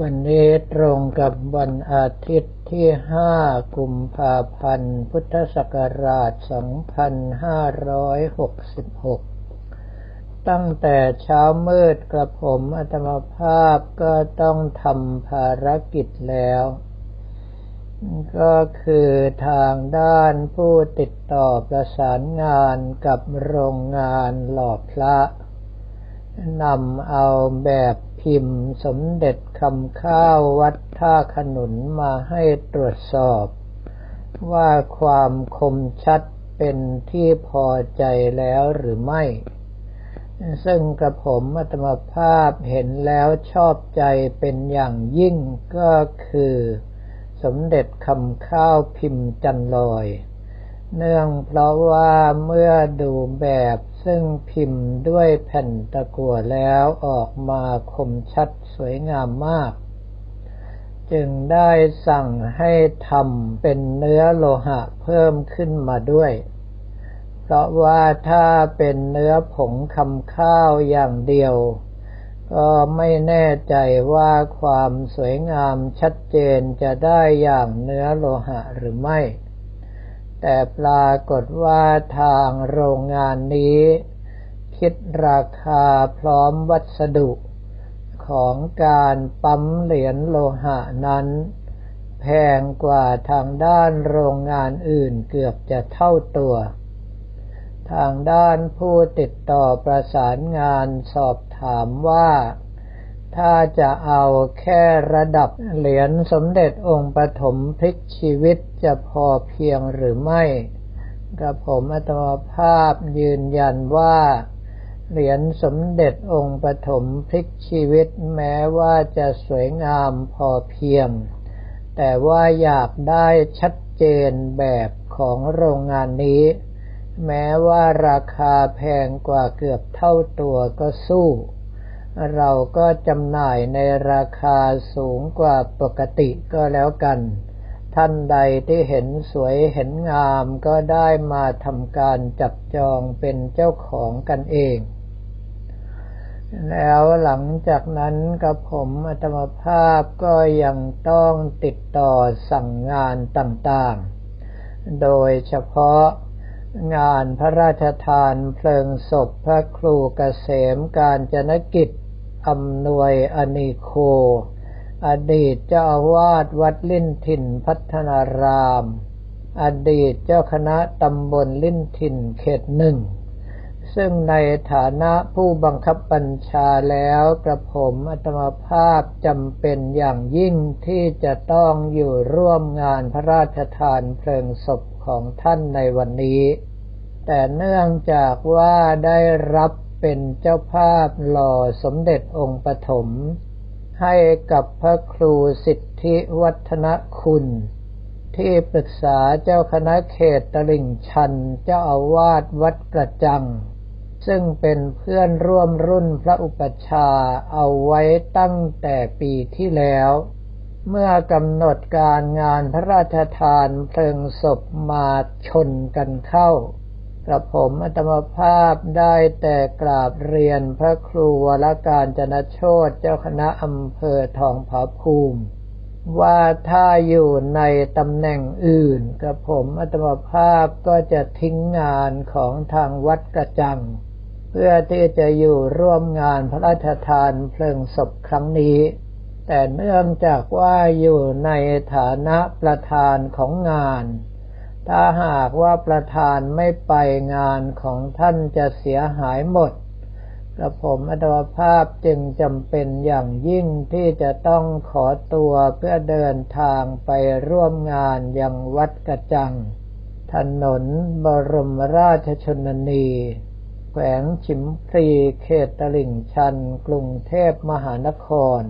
วันนี้ตรงกับวันอาทิตย์ที่ 5 กุมภาพันธ์ พุทธศักราช 2566 ตั้งแต่เช้ามืดกระผมอัตมภาพก็ต้องทำภารกิจแล้ว ก็คือทางด้านผู้ติดต่อประสานงานกับโรงงานหล่อพระนำเอาแบบ พิมพ์สมเด็จคำข้าววัดท่าขนุนมาให้ตรวจสอบ ว่าความคมชัดเป็นที่พอใจแล้วหรือไม่ ซึ่งกระผมอัตมภาพเห็นแล้วชอบใจเป็นอย่างยิ่งก็คือ สมเด็จคำข้าวพิมพ์จันลอย เนื่องเพราะว่าเมื่อดูแบบ ซึ่งพิมพ์ด้วยแผ่นตะกั่วแล้วออกมาคมชัดสวยงามมาก จึงได้สั่งให้ทำเป็นเนื้อโลหะเพิ่มขึ้นมาด้วย เพราะว่าถ้าเป็นเนื้อผงคำข้าวอย่างเดียว ก็ไม่แน่ใจว่าความสวยงามชัดเจนจะได้อย่างเนื้อโลหะหรือไม่ แต่ปรากฏว่าทางโรงงานนี้ คิดราคาพร้อมวัสดุของการปั๊มเหรียญโลหะนั้น แพงกว่าทางด้านโรงงานอื่นเกือบจะเท่าตัว ทางด้านผู้ติดต่อประสานงานสอบถามว่า ถ้าจะเอาแค่ระดับเหรียญสมเด็จองค์ปฐมพลิกชีวิต จะพอเพียงหรือไม่กระผมอัตมภาพยืนยันว่า เหรียญสมเด็จองค์ปฐมพลิกชีวิตแม้ว่าจะสวยงามพอเพียง แต่ว่าอยากได้ชัดเจนแบบของโรงงานนี้ แม้ว่าราคาแพงกว่าเกือบเท่าตัวก็สู้ เราก็จำหน่ายในราคาสูงกว่าปกติก็แล้วกัน ท่านใดที่เห็นสวยเห็นงามก็ได้มาทำการจับจองเป็นเจ้าของกันเอง แล้วหลังจากนั้นกับผมอัตมภาพก็ยังต้องติดต่อสั่งงานต่างๆ โดยเฉพาะงานพระราชทานเพลิงศพพระครูเกษมการจนกิจอำนวยอนิโค อดีตเจ้าอาวาสวัดลิ้นถิ่นพัฒนาราม อดีตเจ้าคณะตำบลลิ้นถิ่นเขตหนึ่ง ซึ่งในฐานะผู้บังคับบัญชาแล้วกระผมอัตมภาพจำเป็นอย่างยิ่งที่จะต้องอยู่ร่วมงานพระราชทานเพลิงศพของท่านในวันนี้ แต่เนื่องจากว่าได้รับเป็นเจ้าภาพหล่อสมเด็จองค์ปฐม ให้กับพระครูสิทธิวัฒนคุณ ที่ปรึกษาเจ้าคณะเขตตลิ่งชันเจ้าอาวาสวัดกระจัง ซึ่งเป็นเพื่อนร่วมรุ่นพระอุปชาเอาไว้ตั้งแต่ปีที่แล้ว เมื่อกำหนดการงานพระราชทานเพลิงศพมาชนกันเข้า กระผมอัตมภาพได้แต่กราบเรียนพระครูวรการจนโชตเจ้าคณะอำเภอทองผาภูมิ ว่าถ้าอยู่ในตำแหน่งอื่นกระผมอัตมภาพก็จะทิ้งงานของทางวัดกระจัง เพื่อที่จะอยู่ร่วมงานพระราชทานเพลิงศพครั้งนี้ แต่เนื่องจากว่าอยู่ในฐานะประธานของงาน ถ้าหากว่าประธานไม่ไปงานของท่านจะเสียหายหมดกระผมอัตวภาพจึงจำเป็นอย่างยิ่งที่จะต้องขอตัวเพื่อเดินทางไปร่วมงานยังวัดกระจัง ถนนบรมราชชนนี แขวงชิมพรีเขตตลิ่งชัน กรุงเทพมหานคร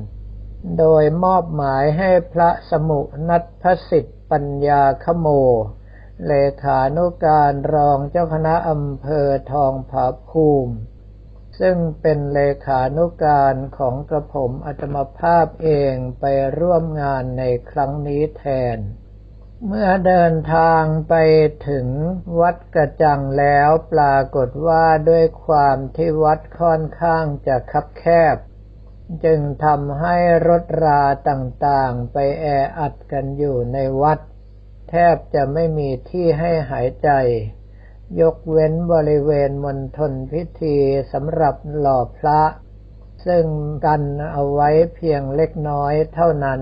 โดยมอบหมายให้พระสมุนัทพสิทธิปัญญาขโม เลขานุการรองเจ้าคณะอำเภอทองผาภูมิซึ่งเป็นเลขานุการของกระผมอัตมภาพเองไปร่วมงานในครั้งนี้แทน เมื่อเดินทางไปถึงวัดกระจังแล้วปรากฏว่าด้วยความที่วัดค่อนข้างจะคับแคบ จึงทำให้รถราต่างๆไปแออัดกันอยู่ในวัด แทบจะไม่มีที่ให้หายใจ ยกเว้นบริเวณมณฑลพิธีสำหรับหล่อพระ ซึ่งกันเอาไว้เพียงเล็กน้อยเท่านั้น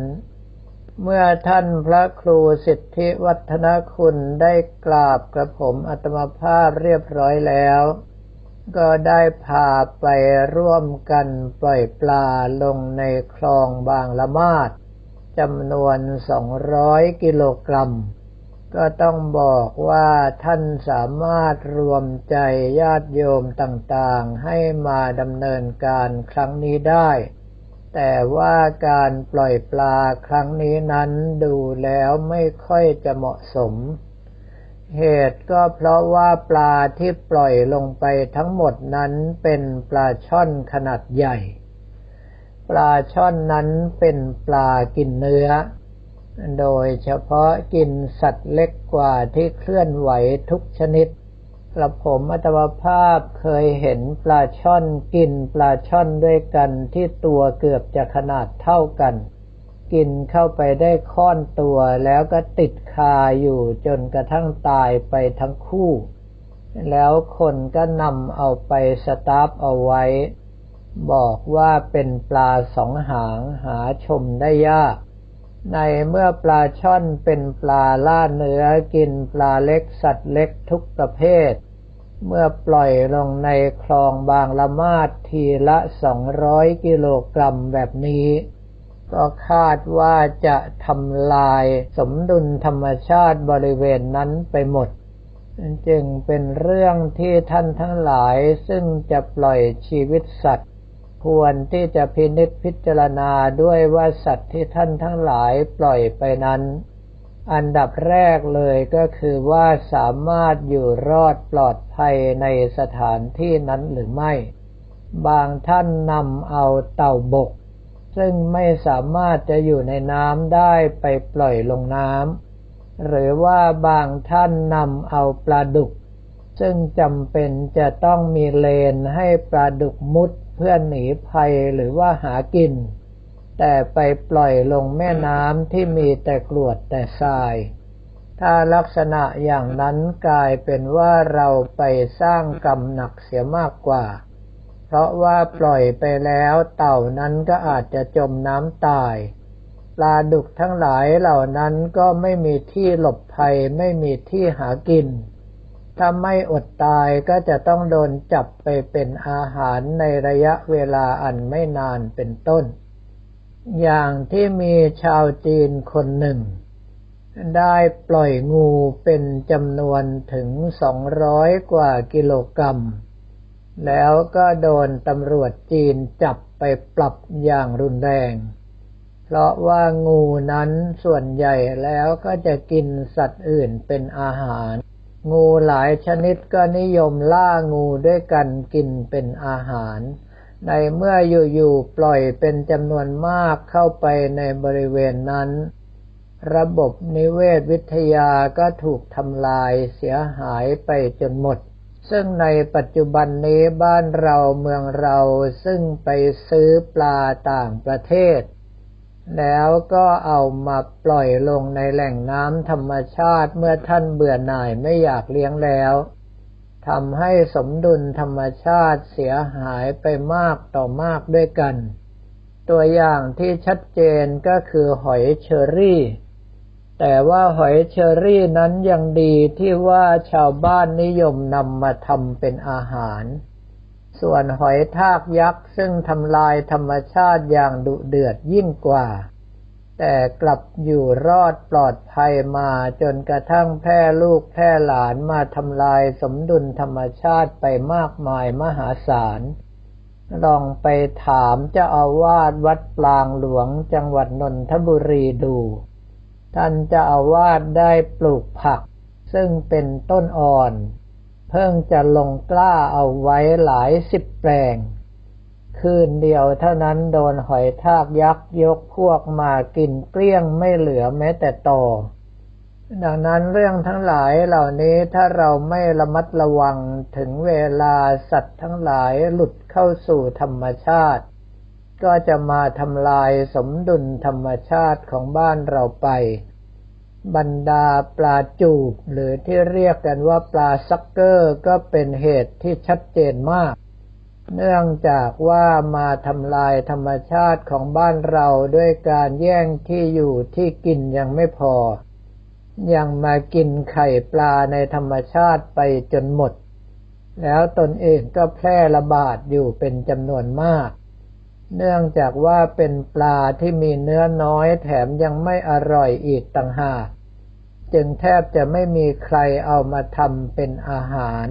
เมื่อท่านพระครูสิทธิวัฒนคุณได้กราบกระผมอัตมภาพเรียบร้อยแล้ว ก็ได้พาไปร่วมกันปล่อยปลาลงในคลองบางละมาดจำนวน 200 กิโลกรัม ก็ต้องบอกว่าท่านสามารถรวมใจญาติโยมต่างๆ ให้มาดำเนินการครั้งนี้ได้ แต่ว่าการปล่อยปลาครั้งนี้นั้นดูแล้วไม่ค่อยจะเหมาะสม เหตุก็เพราะว่าปลาที่ปล่อยลงไปทั้งหมดนั้นเป็นปลาช่อนขนาดใหญ่ ปลาช่อนนั้นเป็นปลากินเนื้อ โดยเฉพาะกินสัตว์เล็กกว่าที่เคลื่อนไหวทุกชนิดกระผมอัตวภาพเคยเห็นปลาช่อนกินปลาช่อนด้วยกันที่ตัวเกือบจะขนาดเท่ากัน กินเข้าไปได้ค่อนตัวแล้วก็ติดคาอยู่จนกระทั่งตายไปทั้งคู่ แล้วคนก็นำเอาไปสตาร์ฟเอาไว้ บอกว่าเป็นปลาสองหางหาชมได้ยาก ในเมื่อปลาช่อนเป็นปลาล่าเนื้อกินปลาเล็กสัตว์เล็กทุกประเภท เมื่อปล่อยลงในคลองบางละมาดทีละสองร้อยกิโลกรัมแบบนี้ ก็คาดว่าจะทำลายสมดุลธรรมชาติบริเวณนั้นไปหมด จึงเป็นเรื่องที่ท่านทั้งหลายซึ่งจะปล่อยชีวิตสัตว์ ควรที่จะพินิจพิจารณาด้วยว่าสัตว์ที่ท่านทั้งหลายปล่อยไปนั้น อันดับแรกเลยก็คือว่าสามารถอยู่รอดปลอดภัยในสถานที่นั้นหรือไม่ บางท่านนำเอาเต่าบก ซึ่งไม่สามารถจะอยู่ในน้ำได้ไปปล่อยลงน้ำหรือว่าบางท่านนำเอาปลาดุก ซึ่งจำเป็นจะต้องมีเลนให้ปลาดุกมุด เพื่อหนีภัยหรือว่าหากิน แต่ไปปล่อยลงแม่น้ำที่มีแต่กรวดแต่ทราย ถ้าลักษณะอย่างนั้นกลายเป็นว่าเราไปสร้างกรรมหนักเสียมากกว่า เพราะว่าปล่อยไปแล้วเต่านั้นก็อาจจะจมน้ำตายปลาดุกทั้งหลายเหล่านั้นก็ไม่มีที่หลบภัยไม่มีที่หากิน ถ้าไม่อดตายก็จะต้องโดนจับไปเป็นอาหารในระยะเวลาอันไม่นานเป็นต้น อย่างที่มีชาวจีนคนหนึ่ง ได้ปล่อยงูเป็นจำนวนถึงสองร้อยกว่ากิโลกรัม แล้วก็โดนตำรวจจีนจับไปปรับอย่างรุนแรง เพราะว่างูนั้นส่วนใหญ่แล้วก็จะกินสัตว์อื่นเป็นอาหาร งูหลายชนิดก็นิยมล่างูด้วยกันกินเป็นอาหาร ในเมื่ออยู่ๆปล่อยเป็นจำนวนมากเข้าไปในบริเวณนั้น ระบบนิเวศวิทยาก็ถูกทำลายเสียหายไปจนหมด ซึ่งในปัจจุบันนี้บ้านเราเมืองเราซึ่งไปซื้อปลาต่างประเทศ แล้วก็เอามาปล่อยลงในแหล่งน้ำธรรมชาติเมื่อท่านเบื่อหน่ายไม่อยากเลี้ยงแล้วทำให้สมดุลธรรมชาติเสียหายไปมากต่อมากด้วยกัน ตัวอย่างที่ชัดเจนก็คือหอยเชอรี่ แต่ว่าหอยเชอรี่นั้นยังดีที่ว่าชาวบ้านนิยมนำมาทำเป็นอาหาร ส่วนหอยทากยักษ์ซึ่งทำลายธรรมชาติอย่างดุเดือดยิ่งกว่า แต่กลับอยู่รอดปลอดภัยมาจนกระทั่งแพร่ลูกแพร่หลานมาทำลายสมดุลธรรมชาติไปมากมายมหาศาล ลองไปถามเจ้าอาวาสวัดปลางหลวงจังหวัดนนทบุรีดู ท่านจะอาวาสได้ปลูกผัก ซึ่งเป็นต้นอ่อน เพิ่งจะลงกล้าเอาไว้หลายสิบแปลง คืนเดียวเท่านั้นโดนหอยทากยักษ์ยกพวกมากินเกลี้ยงไม่เหลือแม้แต่ตอดังนั้นเรื่องทั้งหลายเหล่านี้ถ้าเราไม่ระมัดระวังถึงเวลาสัตว์ทั้งหลายหลุดเข้าสู่ธรรมชาติ ก็จะมาทำลายสมดุลธรรมชาติของบ้านเราไป บรรดาปลาจูบหรือที่เรียกกันว่าปลาซักเกอร์ก็เป็นเหตุที่ชัดเจนมาก เนื่องจากว่ามาทำลายธรรมชาติของบ้านเราด้วยการแย่งที่อยู่ที่กินยังไม่พอ ยังมากินไข่ปลาในธรรมชาติไปจนหมด แล้วตนเองก็แพร่ระบาดอยู่เป็นจำนวนมาก เนื่องจากว่าเป็นปลาที่มีเนื้อน้อยแถมยังไม่อร่อยอีกต่างหาก จึงแทบจะไม่มีใครเอามาทำเป็นอาหาร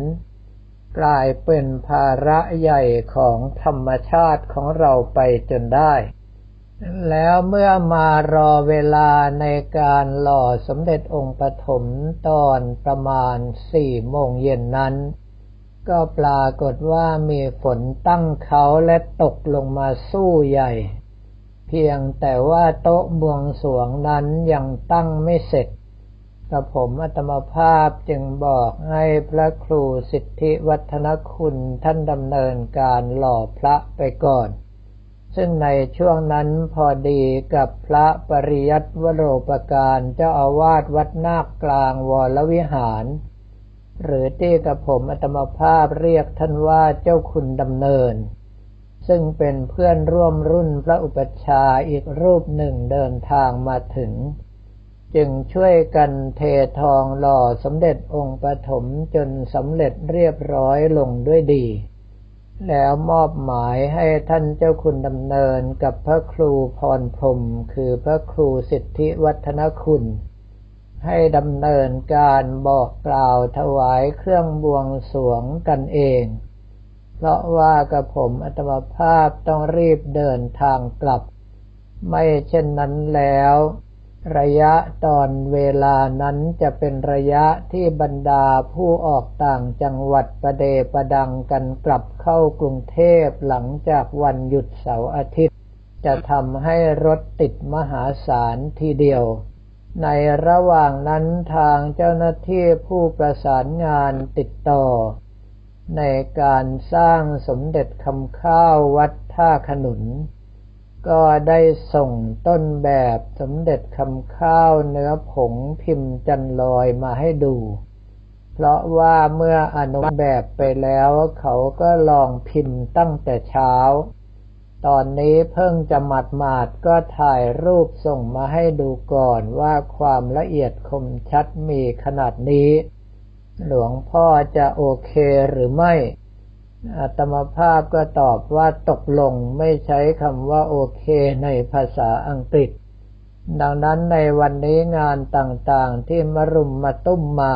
กลายเป็นภาระใหญ่ของธรรมชาติของเราไปจนได้ แล้วเมื่อมารอเวลาในการหล่อสมเด็จองค์ปฐมตอนประมาณสี่โมงเย็นนั้น ก็ปรากฏว่ามีฝนตั้งเขาและตกลงมาสู้ใหญ่ เพียงแต่ว่าโต๊ะบวงสวงนั้นยังตั้งไม่เสร็จกระผมอัตมภาพจึงบอกให้พระครูสิทธิวัฒนคุณท่านดำเนินการหล่อพระไปก่อน ซึ่งในช่วงนั้นพอดีกับพระปริยัติวโรปการเจ้าอาวาสวัดนาคกลางวรวิหาร หรือที่กระผมอัตมภาพเรียกท่านว่าเจ้าคุณดำเนิน ซึ่งเป็นเพื่อนร่วมรุ่นพระอุปชาอีกรูปหนึ่งเดินทางมาถึง จึงช่วยกันเททองหล่อสมเด็จองค์ปฐมจนสำเร็จเรียบร้อยลงด้วยดี แล้วมอบหมายให้ท่านเจ้าคุณดำเนินกับพระครูพรพรมคือพระครูสิทธิวัฒนคุณ ให้ดำเนินการบอกกล่าวถวายเครื่องบวงสรวงกันเอง เพราะว่ากระผมอัตมภาพต้องรีบเดินทางกลับ ไม่เช่นนั้นแล้ว ระยะตอนเวลานั้นจะเป็นระยะที่บรรดาผู้ออกต่างจังหวัดประเดประดังกันกลับเข้ากรุงเทพหลังจากวันหยุดเสาร์อาทิตย์ จะทำให้รถติดมหาศาลทีเดียว ในระหว่างนั้นทางเจ้าหน้าที่ผู้ประสานงานติดต่อ ในการสร้างสมเด็จคำข้าววัดท่าขนุน ก็ได้ส่งต้นแบบสมเด็จคำข้าวเนื้อผงพิมพ์จันลอยมาให้ดู เพราะว่าเมื่ออนุแบบไปแล้วเขาก็ลองพิมพ์ตั้งแต่เช้า ตอนนี้เพิ่งจะหมัดหมาดก็ถ่ายรูปส่งมาให้ดูก่อนว่าความละเอียดคมชัดมีขนาดนี้ หลวงพ่อจะโอเคหรือไม่อาตมาภาพก็ตอบว่าตกลงไม่ใช้คำว่าโอเคในภาษาอังกฤษ ดังนั้นในวันนี้งานต่างๆที่มารุมมาตุ้มมา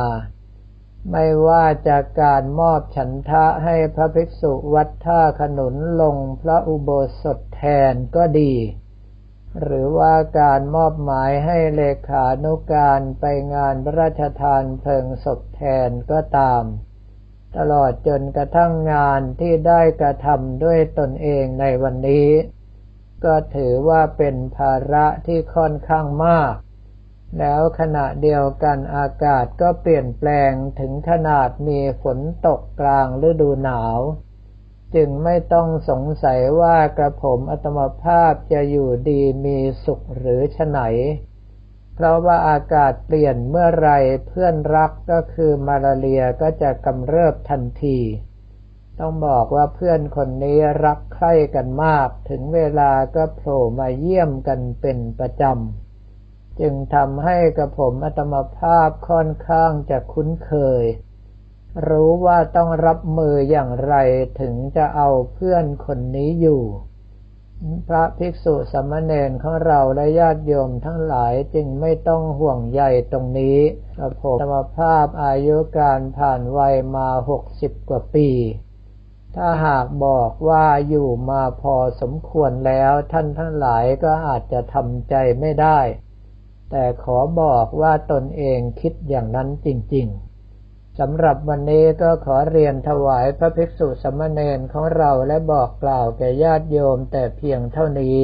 ไม่ว่าจากการมอบฉันทะให้พระภิกษุวัดท่าขนุนลงพระอุโบสถแทนก็ดี หรือว่าการมอบหมายให้เลขานุการไปงานพระราชทานเพลิงศพแทนก็ตาม ตลอดจนกระทั่งงานที่ได้กระทำด้วยตนเองในวันนี้ ก็ถือว่าเป็นภาระที่ค่อนข้างมาก แล้วขณะเดียวกันอากาศก็เปลี่ยนแปลงถึงขนาดมีฝนตกกลางฤดูหนาว จึงไม่ต้องสงสัยว่ากระผมอัตมภาพจะอยู่ดีมีสุขหรือฉไหน เพราะว่าอากาศเปลี่ยนเมื่อไรเพื่อนรักก็คือมาลาเรียก็จะกำเริบทันที ต้องบอกว่าเพื่อนคนนี้รักใคร่กันมาก ถึงเวลาก็โผล่มาเยี่ยมกันเป็นประจำ จึงทำให้กระผมอัตมภาพค่อนข้างจะคุ้นเคย รู้ว่าต้องรับมืออย่างไรถึงจะเอาเพื่อนคนนี้อยู่ พระภิกษุสมณเณรของเราและญาติโยมทั้งหลายจึงไม่ต้องห่วงใยตรงนี้กระผมอัตมภาพอายุการผ่านวัยมาหกสิบกว่าปีถ้าหากบอกว่าอยู่มาพอสมควรแล้วท่านทั้งหลายก็อาจจะทำใจไม่ได้ แต่ขอบอกว่าตนเองคิดอย่างนั้นจริงๆสำหรับวันนี้ก็ขอเรียนถวายพระภิกษุสมณเณรของเราและบอกกล่าวแก่ญาติโยมแต่เพียงเท่านี้